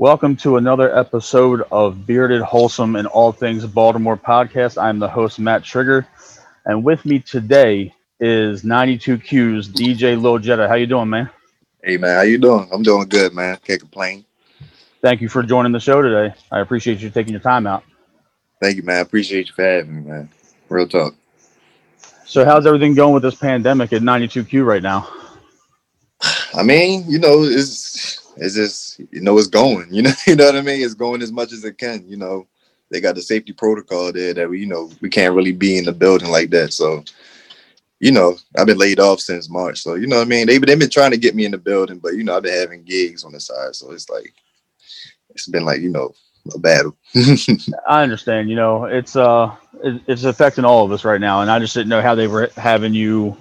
Welcome to another episode of Bearded, Wholesome, and All Things Baltimore podcast. I'm the host, Matt Trigger, and with me today is 92Q's DJ Lil Jetta. How you doing, man? Hey, man. How you doing? I'm doing good, man. Can't complain. Thank you for joining the show today. I appreciate you taking your time out. Thank you, man. I appreciate you for having me, man. Real talk. So, how's everything going with this pandemic at 92Q right now? I mean, you know, it's it's just you know it's going. You know, you know what I mean. It's going as much as it can. You know, they got the safety protocol there that we, you know, we can't really be in the building like that. So, you know, I've been laid off since March. So, you know what I mean? They, they've been trying to get me in the building, but, you know, I've been having gigs on the side. So it's like, it's been like, you know, a battle. I understand. You know, it's uh, it, it's affecting all of us right now, and I just didn't know how they were having you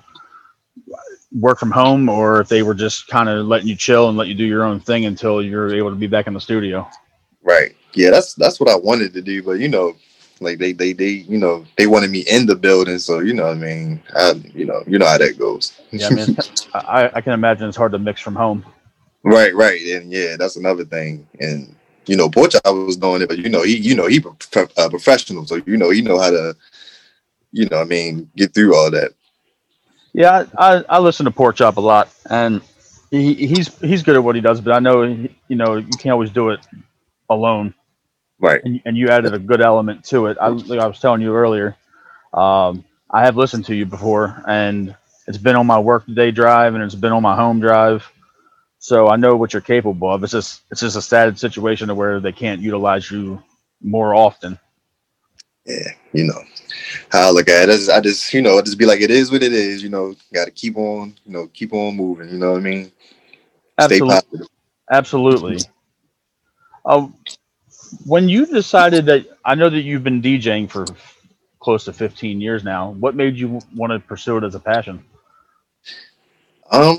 work from home, or if they were just kind of letting you chill and let you do your own thing until you're able to be back in the studio. Right. Yeah, that's that's what I wanted to do, but you know, like they they they you know they wanted me in the building, so you know I mean, I, you know you know how that goes. yeah, I mean, I, I can imagine it's hard to mix from home. Right, right, and yeah, that's another thing, and you know, Pork Chop was doing it, but you know, he, you know, he a uh, professional, so you know, he know how to, you know, I mean, get through all that. Yeah, I, I listen to Pork Chop a lot, and he, he's he's good at what he does, but I know you know you can't always do it alone. Right. And, and you added a good element to it. I, like I was telling you earlier, um, I have listened to you before, and it's been on my work day drive, and it's been on my home drive. So I know what you're capable of. It's just it's just a sad situation to where they can't utilize you more often. Yeah, you know how I look at it. I just, I just you know I just be like it is what it is. You know, got to keep on you know keep on moving. You know what I mean? Absolutely. Stay positive. Absolutely. Um, when you decided that I know that you've been DJing for close to 15 years now, what made you want to pursue it as a passion? Um,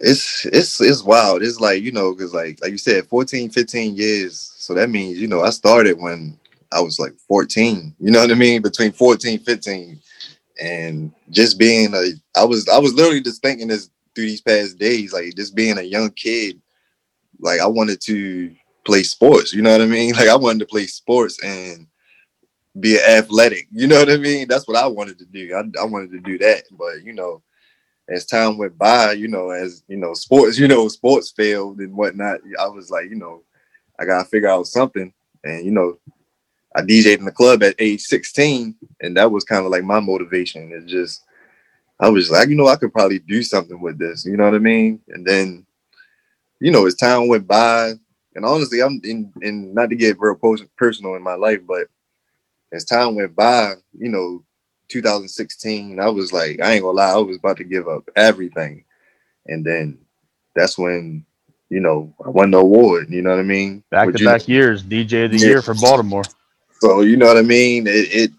it's it's it's wild. It's like you know, because like like you said, 14, 15 years. So that means you know I started when I was like 14. You know what I mean? Between 14, 15, and just being a, I was I was literally just thinking this through these past days, like just being a young kid. Like I wanted to play sports. You know what I mean? Like I wanted to play sports and be athletic. You know what I mean? That's what I wanted to do. I, I wanted to do that, but you know as time went by, you know, as you know, sports, you know, sports failed and whatnot. I was like, you know, I gotta figure out something. And you know, I DJed in the club at age 16, and that was kind of like my motivation. It's just I was like, you know, I could probably do something with this, you know what I mean? And then, you know, as time went by, and honestly, I'm in, in not to get very personal in my life, but as time went by, you know, 2016, I was like, I ain't gonna lie, I was about to give up everything. And then that's when, you know, I won the award, you know what I mean? Back to back years, DJ of the yeah. year for Baltimore. So you know what I mean? It, it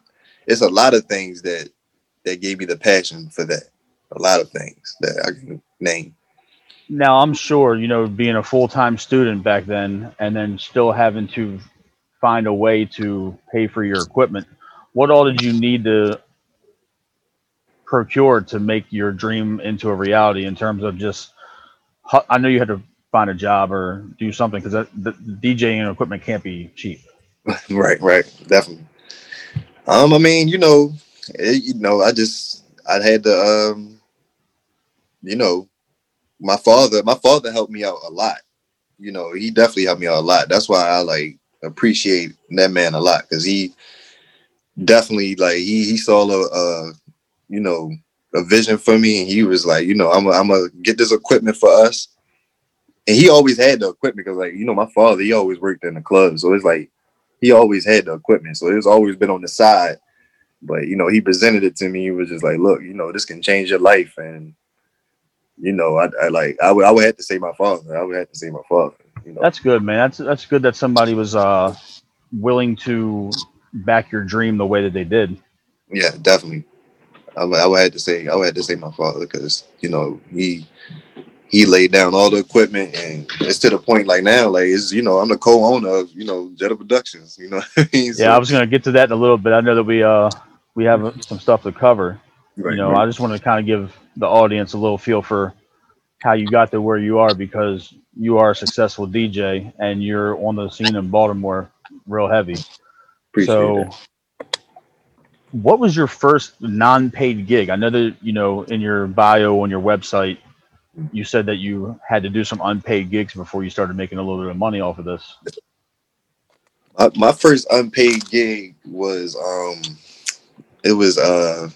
it's a lot of things that that gave me the passion for that. A lot of things that I can name. Now I'm sure, you know, being a full time student back then and then still having to find a way to pay for your equipment, what all did you need to procure to make your dream into a reality in terms of just I know you had to find a job or do something because the, DJing equipment can't be cheap. right, right, definitely. Um, I mean, you know, it, you know, I just I had to, um, you know, my father, my father helped me out a lot. You know, he definitely helped me out a lot. That's why I like appreciate that man a lot because he definitely like he he saw a, a you know, a vision for me, and he was like, you know, I'm gonna get this equipment for us. And he always had the equipment because, like, you know, my father, he always worked in the club, so it's like he always had the equipment, so it's always been on the side. But you know, he presented it to me. He was just like, look, you know, this can change your life, and you know, I, I like I would I would have to say my father. I would have to say my father. You know, that's good, man. That's that's good that somebody was uh willing to back your dream the way that they did. Yeah, definitely. I, I would have to say I would have to say my father because you know he he laid down all the equipment and it's to the point like now like it's you know I'm the co-owner of you know Jetta Productions you know I mean? so, yeah I was gonna get to that in a little bit I know that we uh we have some stuff to cover right, you know right. I just want to kind of give the audience a little feel for how you got to where you are because you are a successful DJ and you're on the scene in Baltimore real heavy. Appreciate so, it. what was your first non-paid gig? I know that you know in your bio on your website, you said that you had to do some unpaid gigs before you started making a little bit of money off of this. My, my first unpaid gig was um, it was uh,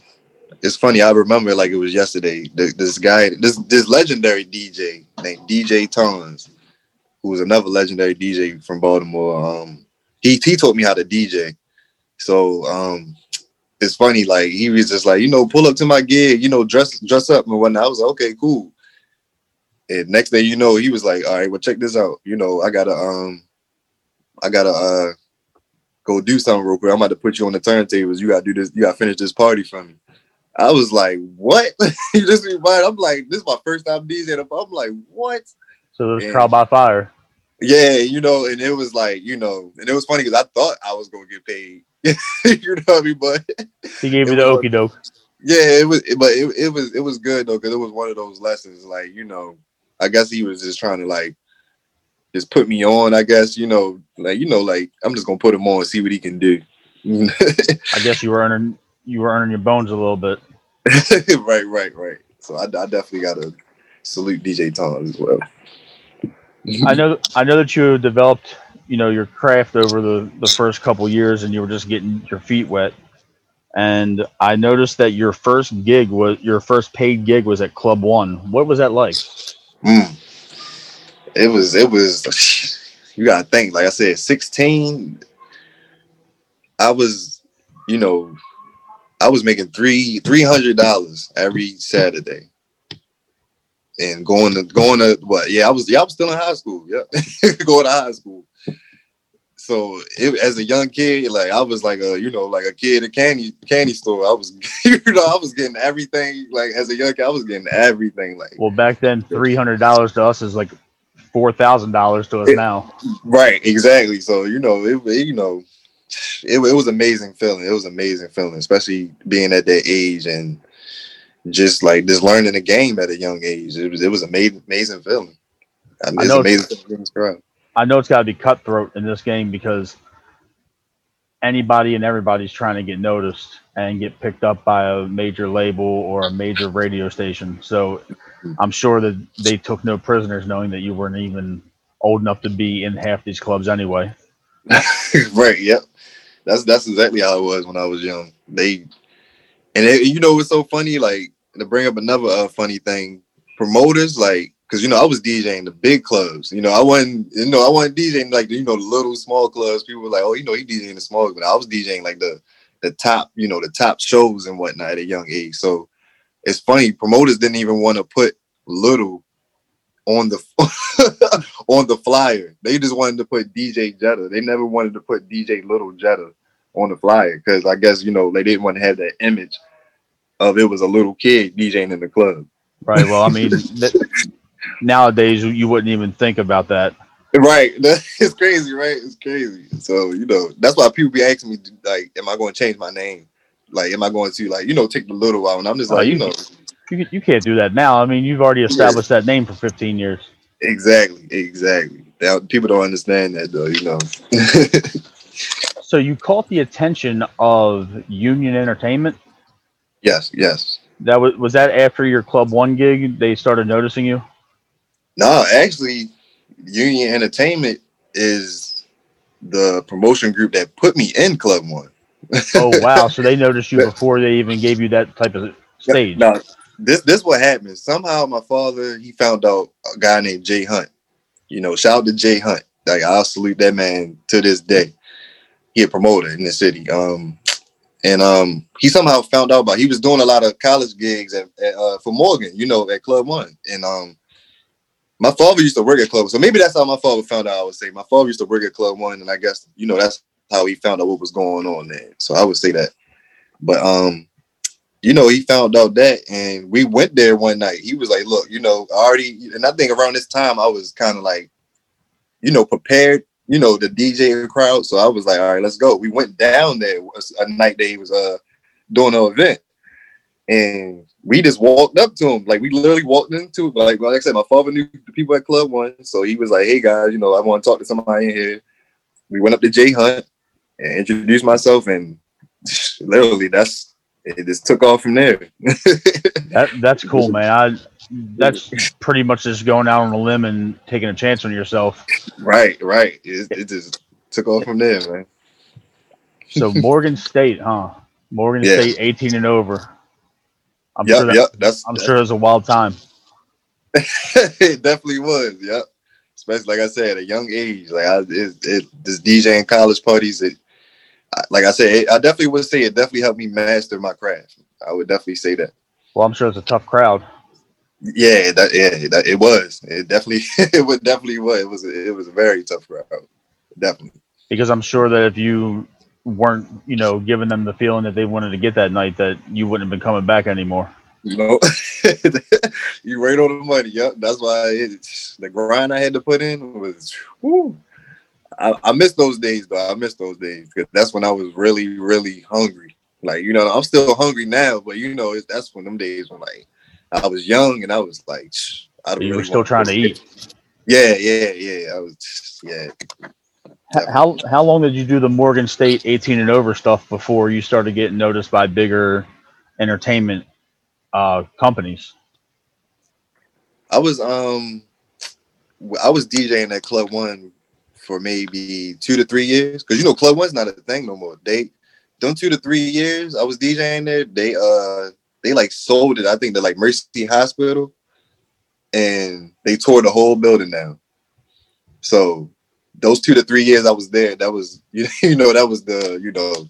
it's funny. I remember like it was yesterday. This guy, this this legendary DJ named DJ Tons, who was another legendary DJ from Baltimore. Um, he he taught me how to DJ. So um, it's funny. Like he was just like, you know, pull up to my gig, you know, dress dress up and whatnot. I was like, okay, cool. And next day, you know, he was like, all right, well, check this out. You know, I gotta um, I gotta uh go do something real quick. I'm about to put you on the turntables. You gotta do this. You gotta finish this party for me. I was like, what? you just remind. I'm like, this is my first time DJing. I'm like, what? So it was Yeah. trial by fire. Yeah, you know, and it was like, you know, and it was funny because I thought I was gonna get paid. you know what I mean? But He gave me the okey doke. yeah, it was, but it, it was it was good though because it was one of those lessons. Like you know, I guess he was just trying to like just put me on. I guess you know, like you know, like I'm just gonna put him on and see what he can do. I guess you were earning you were earning your bones a little bit. right, right, right. So I, I definitely gotta salute DJ Tom as well. I know I know that you developed you know your craft over the the first couple years and you were just getting your feet wet. And I noticed that your first gig was your first paid gig was at Club One. What was that like? Mm. It was it was you gotta think, like I said, 16. I was, you know, I was making three three hundred dollars every Saturday. And going to going to what? Yeah, I was yeah, I was still in high school. Yeah. going to high school. So it, as a young kid, like I was like a you know like a kid at candy candy store. I was you know I was getting everything like as a young kid I was getting everything like Well, back then, three hundred dollars to us is like four thousand dollars to us It- now. Right, exactly. So you know, it, it- you know, it, it was amazing feeling. It was amazing feeling, especially being at that age and just like just learning the game at a young age. It was it was amazing, amazing feeling. I mean, I it's know- amazing feeling to describe. I know it's got to be cutthroat in this game because anybody and everybody's trying to get noticed and get picked up by a major label or a major radio station. So I'm sure that they took no prisoners knowing that you weren't even old enough to be in half these clubs anyway. right. Yep. That's that's exactly how it was when I was young. They and it, you know it's so funny. Like to bring up another uh, funny thing, promoters like because you know I was DJing the big clubs. You know I wasn't you know I wasn't DJing like you know the little small clubs. People were like, oh, you know he DJing the small, but I was DJing like the the top you know the top shows and whatnot at a young age. So it's funny. Promoters didn't even want to put little on the on the flyer. They just wanted to put DJ Jetta. They never wanted to put DJ Little Jetta on the flyer because I guess you know they didn't want to have that image of it was a little kid DJing in the club. Right. Well, I mean, th- nowadays you wouldn't even think about that. Right, it's crazy, right? It's crazy. So you know that's why people be asking me like, "Am I going to change my name? Like, am I going to like you know take the little while? And I'm just Oh, like, you you know, You, you can't do that now. I mean, you've already established that name for 15 years. exactly, exactly. Now, people don't understand that though, you know. So you caught the attention of Union Entertainment. yes, yes. That was was that after your Club One gig? They started noticing you. No, actually, Union Entertainment is the promotion group that put me in Club One. Oh wow! so they noticed you before they even gave you that type of stage. No, this this what happened. Somehow my father he found out a guy named Jay Hunt. You know, shout out to Jay Hunt. Like I'll salute that man to this day. He a promoter in the city. Um, and um, he somehow found out about. He was doing a lot of college gigs at, at uh, for Morgan. You know, at Club One. And um, my father used to work at Club. So maybe that's how my father found out. I would say my father used to work at Club One, and I guess you know that's how he found out what was going on there. So I would say that. But um, you know, he found out that, and we went there one night. He was like, "Look, you know, I already," and I think around this time I was kind of like, you know, prepared, you know, the DJ crowd. So I was like, "All right, let's go." We went down there a night that he was uh doing an event, and we just walked up to him. Like we literally walked into like like I said, my father knew the people at Club One, so he was like, "Hey guys, you know, I want to talk to somebody in here." We went up to Jay Hunt and introduced myself, and literally that's it. Just took off from there. that that's cool, man. I that's pretty much just going out on a limb and taking a chance on yourself. Right, right. It, it just took off from there, man. So Morgan State, huh? Morgan yeah. State, eighteen and over. I'm yep, sure that, yep, that's, I'm that's, sure it was a wild time. it definitely was. Yep. Especially like I said, at a young age, like I, it, it this DJing college parties. It, like I said, I definitely would say it definitely helped me master my craft. I would definitely say that. Well, I'm sure it's a tough crowd. Yeah, that, yeah, that, it was. It definitely, it was definitely was. It was, it was a very tough crowd. Definitely. Because I'm sure that if you weren't, you know, giving them the feeling that they wanted to get that night, that you wouldn't have been coming back anymore. You know, you right on the money. Yep, that's why it, the grind I had to put in was. Whew, I, I miss those days though. I miss those days because that's when I was really, really hungry. Like you know, I'm still hungry now, but you know, that's when them days when like I was young and I was like, I don't. You really were still trying to eat. Yeah, yeah, yeah. I was, yeah. How how long did you do the Morgan State 18 and over stuff before you started getting noticed by bigger entertainment uh, companies? I was um I was DJing at Club One for maybe two to three years because you know Club One's not a thing no more. They done two to three years. I was DJing there. They uh they like sold it. I think to like Mercy Hospital, and they tore the whole building down. So those two to three years I was there, that was you know that was the you know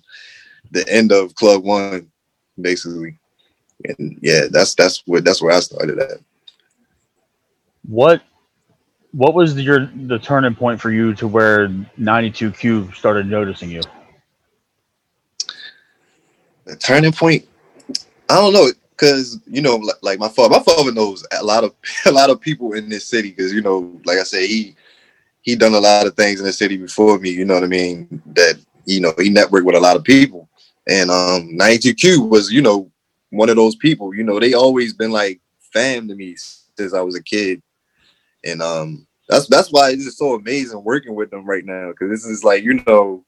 the end of Club One, basically. And yeah, that's that's where that's where I started at. What what was the, your the turning point for you to where 92Q started noticing you? The turning point, I don't know, because you know, like, like, my father, my father knows a lot of a lot of people in this city, because you know, like I said, he he done a lot of things in the city before me. You know what I mean? That you know, he networked with a lot of people, and um, 92Q was you know one of those people. You know, they always been like fam to me since I was a kid and um, that's that's why it's just so amazing working with them right now because this is like you know,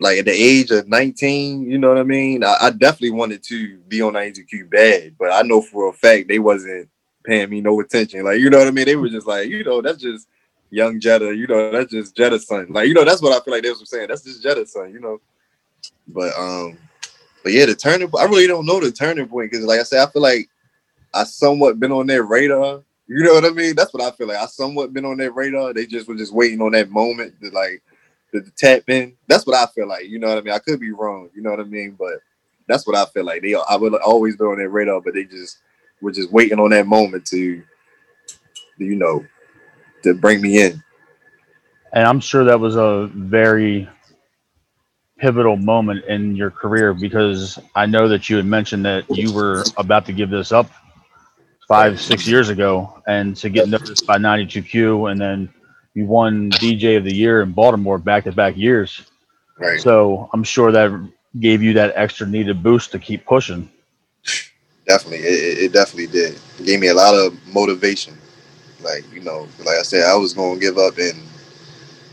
like at the age of 19, you know what I mean. I, I definitely wanted to be on 92Q bad, but I know for a fact they wasn't paying me no attention. Like you know what I mean. They were just like you know that's just young Jetta. You know that's just Jetta's son. Like you know that's what I feel like they was saying. That's just Jetta's son. You know, but um. But yeah, the turning. I really don't know the turning point because, like I said, I feel like I somewhat been on their radar you know what I mean? That's what I feel like. I somewhat been on their radar. They just were just waiting on that moment to like to, to tap in. That's what I feel like. You know what I mean? I could be wrong. You know what I mean? But that's what I feel like. They I would always be on their radar, but they just were just waiting on that moment to, you know, to bring me in. And I'm sure that was a very pivotal moment in your career because I know that you had mentioned that you were about to give this up five, six years ago, and to get noticed by 92Q, and then you won DJ of the Year in Baltimore back to back years. Right. So I'm sure that gave you that extra needed boost to keep pushing. Definitely, it, it definitely did. It gave me a lot of motivation. Like you know, like I said, I was gonna give up and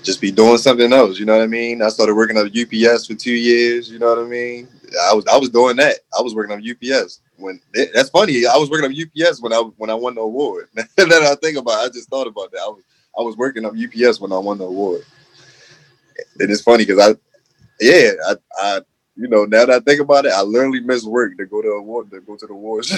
just be doing something else. You know what I mean? I started working at UPS for two years. You know what I mean? I was I was doing that. I was working on UPS when that's funny. I was working on UPS when I when I won the award. that I think about, I just thought about that. I was I was working on UPS when I won the award. And it's funny because I, yeah, I, I, you know, now that I think about it, I literally missed work to go to award to go to the awards.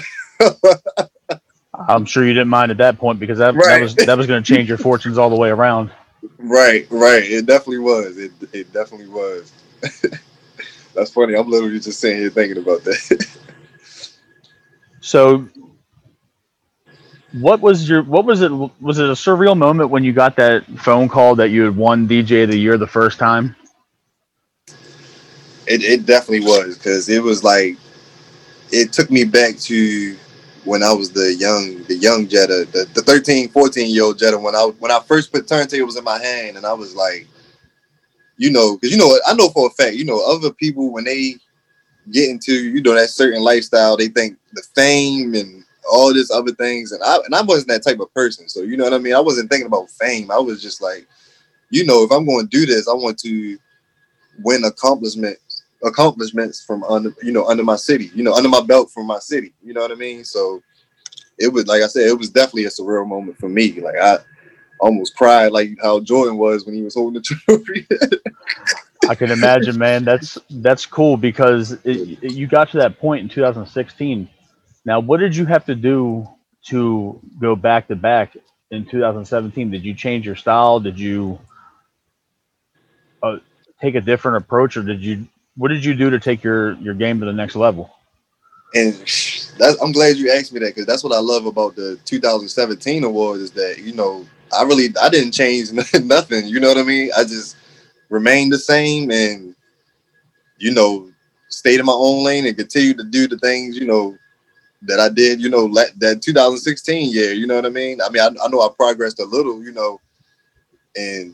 I'm sure you didn't mind at that point because that, right. that was that was going to change your fortunes all the way around. Right, right. It definitely was. It it definitely was. That's funny. I'm literally just sitting here thinking about that. So, what was your what was it? Was it a surreal moment when you got that phone call that you had won DJ of the year the first time? It it definitely was because it was like it took me back to when I was the young the young Jetta, the, the 13, 14 year old Jetta when I when I first put turntables in my hand and I was like, you know, because you know I know for a fact, you know, other people when they get into you know that certain lifestyle. They think the fame and all this other things, and I and I wasn't that type of person. So you know what I mean. I wasn't thinking about fame. I was just like, you know, if I'm going to do this, I want to win accomplishments accomplishments from under you know under my city, you know, under my belt from my city. You know what I mean? So it was like I said, it was definitely a surreal moment for me. Like I almost cried like how Jordan was when he was holding the trophy. I can imagine, man. That's that's cool because it, it, you got to that point in 2016. Now, what did you have to do to go back to back in 2017? Did you change your style? Did you uh, take a different approach, or did you? What did you do to take your your game to the next level? And I'm glad you asked me that because that's what I love about the 2017 awards is that you know I really I didn't change nothing. You know what I mean? I just remained the same and you know stayed in my own lane and continued to do the things you know that I did. You know that 2016 year. You know what I mean? I mean I, I know I progressed a little. You know, and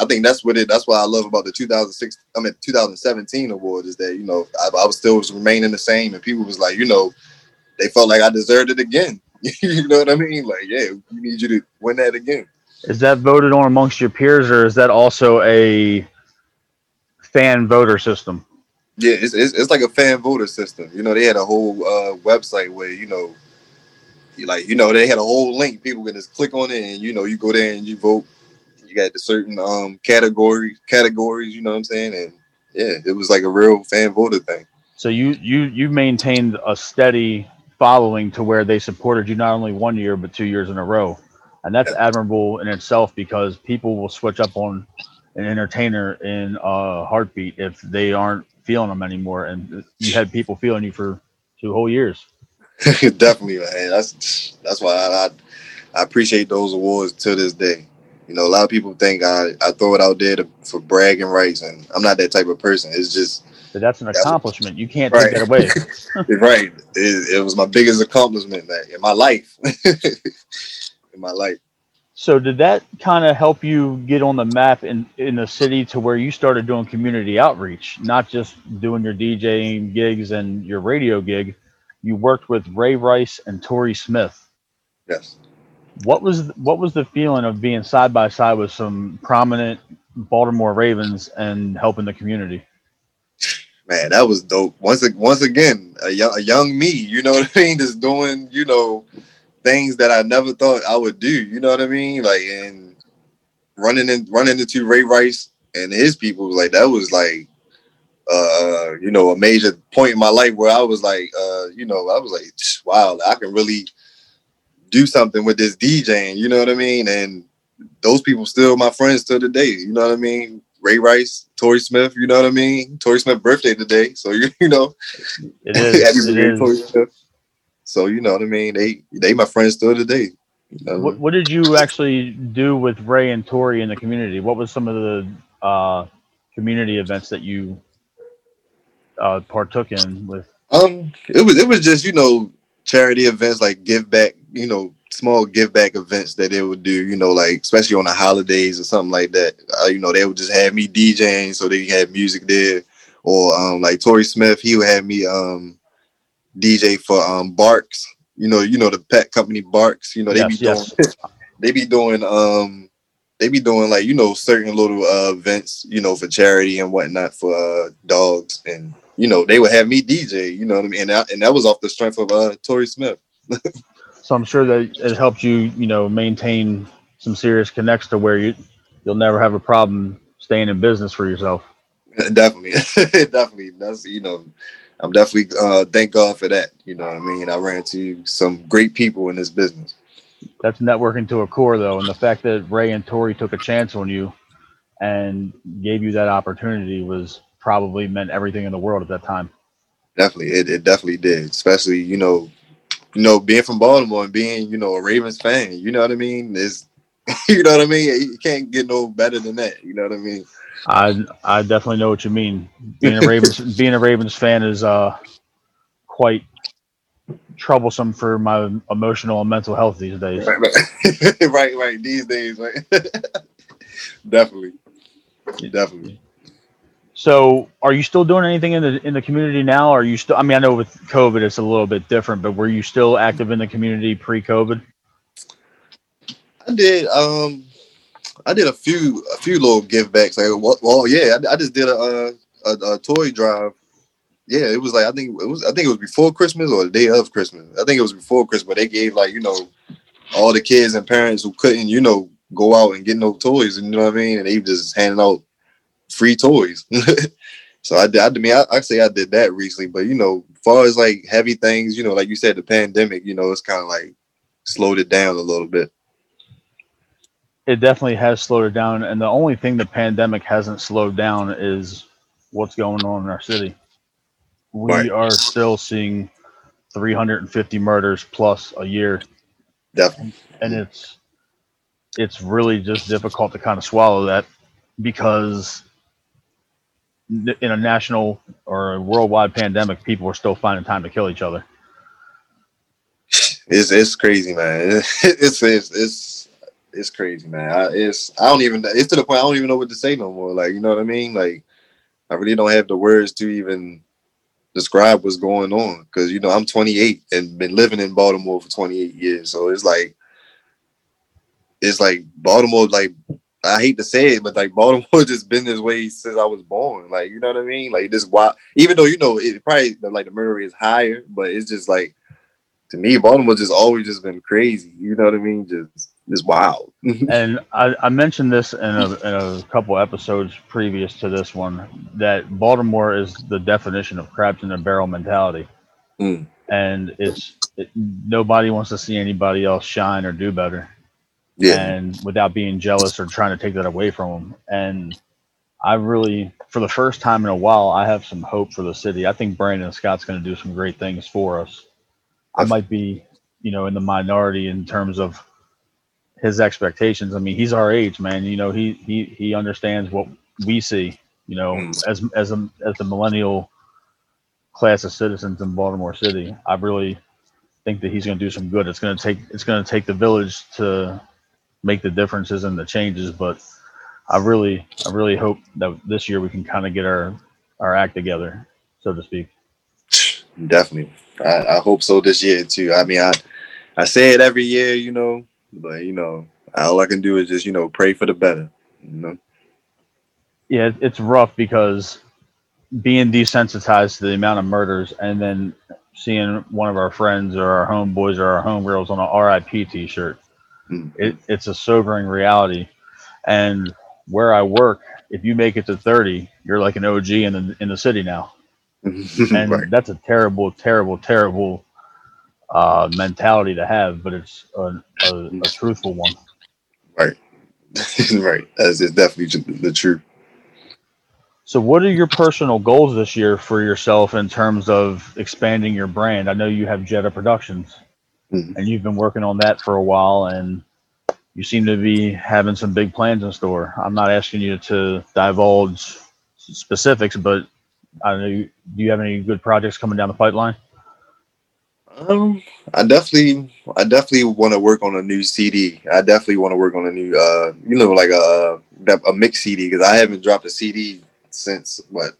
I think that's what it. That's what I love about the 2006. I mean 2017 award is that you know I, I was still was remaining the same and people was like you know they felt like I deserved it again. you know what I mean? Like, yeah, we need you to win that again. Is that voted on amongst your peers, or is that also a fan voter system? Yeah, it's, it's, it's like a fan voter system. You know, they had a whole uh, website where you know, like you know, they had a whole link. People can just click on it, and you know, you go there and you vote. You got the certain um category categories. You know what I'm saying? And yeah, it was like a real fan voter thing. So you you you maintained a steady following to where they supported you not only one year but two years in a row, and that's admirable in itself because people will switch up on an entertainer in a heartbeat if they aren't feeling them anymore, and you had people feeling you for two whole years. Definitely, man. That's that's why I, I, I appreciate those awards to this day. You know, a lot of people think I, I throw it out there to, for bragging rights, and I'm not that type of person. It's just but that's an accomplishment. You can't right. take that away. right. It, it, was my biggest accomplishment man, in my life. in my life. So did that kind of help you get on the map in, in the city to where you started doing community outreach, not just doing your DJing gigs and your radio gig? You worked with Ray Rice and Torrey Smith. Yes. What was what was the feeling of being side by side with some prominent Baltimore Ravens and helping the community? man, that was dope. Once once again, a young, a young me, you know what I mean, just doing, you know, things that I never thought I would do. You know what I mean? Like and running in running into Ray Rice and his people, like that was like uh, you know, a major point in my life where I was like, uh, you know, I was like, wow, I can really do something with this DJing, you know what I mean? And those people still my friends to the day, you know what I mean? Ray Rice, Torrey Smith. You know what I mean? Torrey Smith birthday today, so you you know, it is. it is. So you know what I mean? They they my friends still today. You know? what, what did you actually do with Ray and Tori in the community? What was some of the uh, community events that you uh, partook in with? Um, it was it was just you know charity events like give back, you know, small give back events that they would do, you know, like especially on the holidays or something like that. Uh, you know, they would just have me DJing so they had music there. Or um, like Torrey Smith, he would have me um, DJ for um, Barks. You know, you know the pet company Barks. You know, they yes, be doing yes. they be doing um they be doing like you know certain little uh, events, you know, for charity and whatnot for uh, dogs, and you know they would have me DJ. You know what I mean? And that, and that was off the strength of uh, Torrey Smith. So I'm sure that it helped you, you know, maintain some serious connects to where you you'll never have a problem staying in business for yourself. Definitely, definitely. That's you know, I'm definitely uh, thank God for that. You know what I mean? I ran into some great people in this business. That's networking to a core, though, and the fact that Ray and Torrey took a chance on you and gave you that opportunity was probably meant everything in the world at that time. Definitely, it, it definitely did. Especially, you know, you know, being from Baltimore and being, you know, a Ravens fan, you know what I mean? Is you know what I mean? You can't get no better than that. You know what I mean? I I definitely know what you mean. Being a Ravens being a Ravens fan is uh quite troublesome for my emotional and mental health these days. Right, right, right, right. These days, right? definitely, definitely. So, are you still doing anything in the in the community now? Are you still? I mean, I know with COVID it's a little bit different, but were you still active in the community pre-COVID? I did. Um, I did a few a few little give backs. Like, well, well yeah, I, I, just did a, a, a toy drive. Yeah, it was like I think it was I think it was before Christmas or the day of Christmas. I think it was before Christmas. They gave like you know all the kids and parents who couldn't you know go out and get no toys. You know what I mean? And they just handing out free toys. so I did. I mean, I, I say I did that recently, but you know, as far as like heavy things, you know, like you said, the pandemic, you know, it's kind of like slowed it down a little bit it definitely has slowed it down. And the only thing the pandemic hasn't slowed down is what's going on in our city. We right. are still seeing 350 murders plus a year. Definitely. And it's it's really just difficult to kind of swallow that because in a national or a worldwide pandemic, people are still finding time to kill each other. It's it's crazy, man. It's it's it's it's crazy, man. I, it's I don't even it's to the point I don't even know what to say no more. Like you know what I mean? Like I really don't have the words to even describe what's going on because you know I'm 28 and been living in Baltimore for 28 years. So it's like it's like Baltimore. Like I hate to say it, but like Baltimore just been this way since I was born. Like you know what I mean? Like this why even though you know it probably like the murder is higher, but it's just like to me Baltimore just always just been crazy. You know what I mean? Just is wild. and I, I, mentioned this in a, in a, couple episodes previous to this one that Baltimore is the definition of crabs in a barrel mentality, mm. and it's it, nobody wants to see anybody else shine or do better, yeah. and without being jealous or trying to take that away from them. And I really, for the first time in a while, I have some hope for the city. I think Brandon Scott's going to do some great things for us. I might be, you know, in the minority in terms of his expectations. I mean, he's our age, man. You know, he he he understands what we see. You know, mm. as as a as the millennial class of citizens in Baltimore City, I really think that he's going to do some good. It's going to take it's going to take the village to make the differences and the changes, but I really I really hope that this year we can kind of get our our act together, so to speak. Definitely, I, I hope so this year too. I mean, I I say it every year, you know, but you know, all I can do is just you know pray for the better. You know. Yeah, it's rough because being desensitized to the amount of murders and then seeing one of our friends or our homeboys or our homegirls on a RIP T-shirt. It, it's a sobering reality. And where I work, if you make it to 30, you're like an OG in the in the city now, and right. that's a terrible, terrible, terrible uh, mentality to have, but it's a, a, a truthful one. Right, right. That is definitely the truth. So, what are your personal goals this year for yourself in terms of expanding your brand? I know you have Jetta Productions, mm-hmm. and you've been working on that for a while, and you seem to be having some big plans in store. I'm not asking you to divulge specifics, but I don't know. Do you have any good projects coming down the pipeline? Um, I definitely, I definitely want to work on a new CD. I definitely want to work on a new, uh, you know, like a a mix CD because I haven't dropped a CD since what,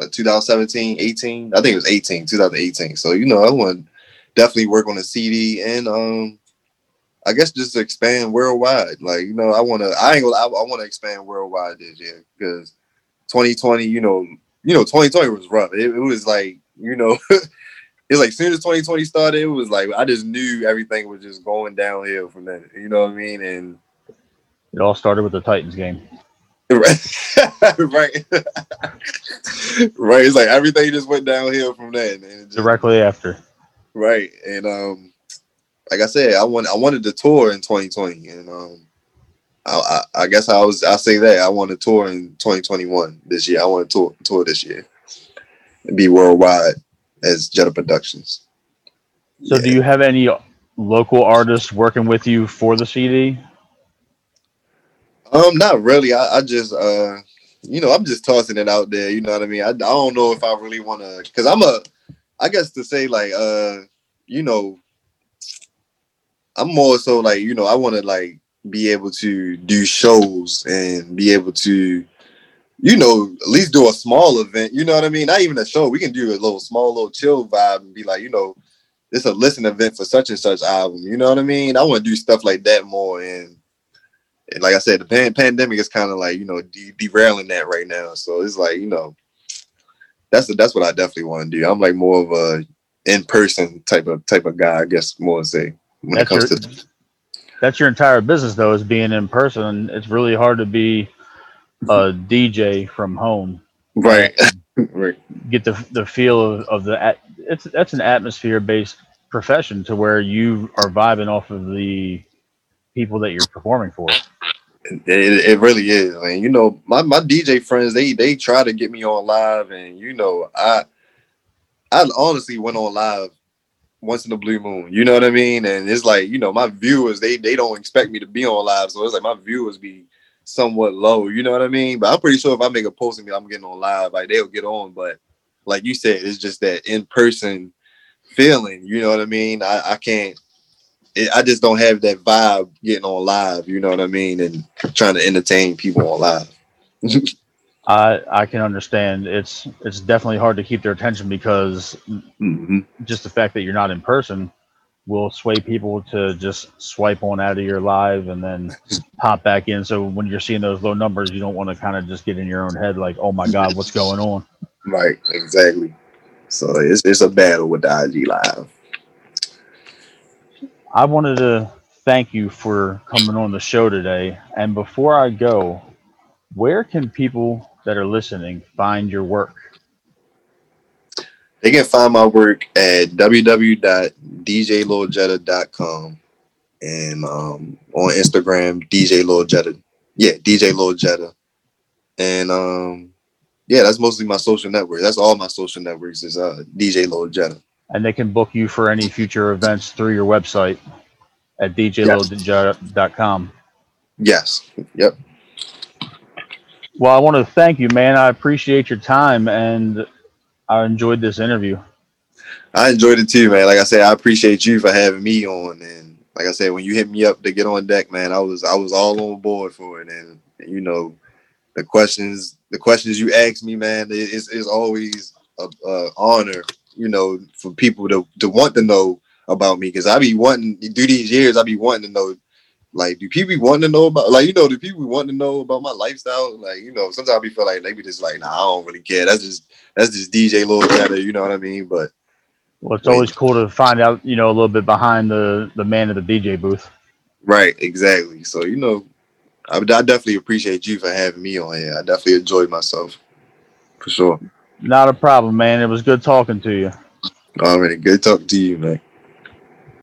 uh, 2017, 18. I think it was 18, 2018. So you know, I want definitely work on a CD and um, I guess just expand worldwide. Like you know, I want to, I ain't gonna, I, I want to expand worldwide this year because 2020, you know, you know, 2020 was rough. It, it was like you know. it's like soon as 2020 started, it was like I just knew everything was just going downhill from then. You know what I mean? And it all started with the Titans game. Right. right. right. It's like everything just went downhill from then. Just, Directly after. Right. And um like I said, I want I wanted to tour in 2020 and um I, I, I guess I was I say that I want to tour in 2021 this year. I want to tour tour this year and be worldwide as Jetta Productions. So, yeah. do you have any local artists working with you for the CD? Um, not really. I, I just, uh, you know, I'm just tossing it out there. You know what I mean? I, I don't know if I really want to, cause I'm a, I guess to say like, uh, you know, I'm more so like, you know, I want to like be able to do shows and be able to you know, at least do a small event. You know what I mean? Not even a show. We can do a little small, little chill vibe and be like, you know, it's a listen event for such and such album. You know what I mean? I want to do stuff like that more. And, and like I said, the pan- pandemic is kind of like you know de- derailing that right now. So it's like you know, that's the, that's what I definitely want to do. I'm like more of a in person type of type of guy. I guess more say when that's it comes your, to that's your entire business though is being in person. It's really hard to be a DJ from home. right, right, Get the the feel of, of the it's that's an atmosphere based profession to where you are vibing off of the people that you're performing for. It, it really is. and you know, my, my DJ friends they they try to get me on live, and you know, I I honestly went on live once in a blue moon. You know what I mean? And it's like you know, my viewers they they don't expect me to be on live, so it's like my viewers be somewhat low. You know what I mean? But I'm pretty sure if I make a post and I'm getting on live, like they'll get on. But like you said, it's just that in person feeling. You know what I mean? I, I can't. It, I just don't have that vibe getting on live. You know what I mean? And trying to entertain people on live. I I can understand it's it's definitely hard to keep their attention because Mm-hmm. just the fact that you're not in person will sway people to just swipe on out of your live and then pop back in. So when you're seeing those low numbers, you don't want to kind of just get in your own head like, oh my God, what's going on? Right. Exactly. So it's it's a battle with the IG live. I wanted to thank you for coming on the show today. And before I go, where can people that are listening find your work? They can find my work at www.djliljetta.com and um, on Instagram, DJ Lil Jetta. Yeah, DJ Lil Jetta. And um, yeah, that's mostly my social network. That's all my social networks is uh, DJ Lil Jetta. And they can book you for any future events through your website at djliljetta.com. Yes. Yep. Well, I want to thank you, man. I appreciate your time and I enjoyed this interview. I enjoyed it too, man. Like I said, I appreciate you for having me on. And like I said, when you hit me up to get on deck, man, I was I was all on board for it. And you know, the questions the questions you ask me, man, it- it's, it's always a, a honor, you know, for people to to want to know about me because I be wanting through these years, I be wanting to know. Like, do people wanting to know about, like, you know, do people want to know about my lifestyle? Like, you know, sometimes we feel like they be just like, nah, I don't really care. That's just, that's just DJ Lil Jetta, you know what I mean? But Well, it's always cool to find out, you know, a little bit behind the the man of the DJ booth. Right, exactly. So you know, I, I definitely appreciate you for having me on here. I definitely enjoyed myself, for sure. Not a problem, man. It was good talking to you. All right, good talking to you, man.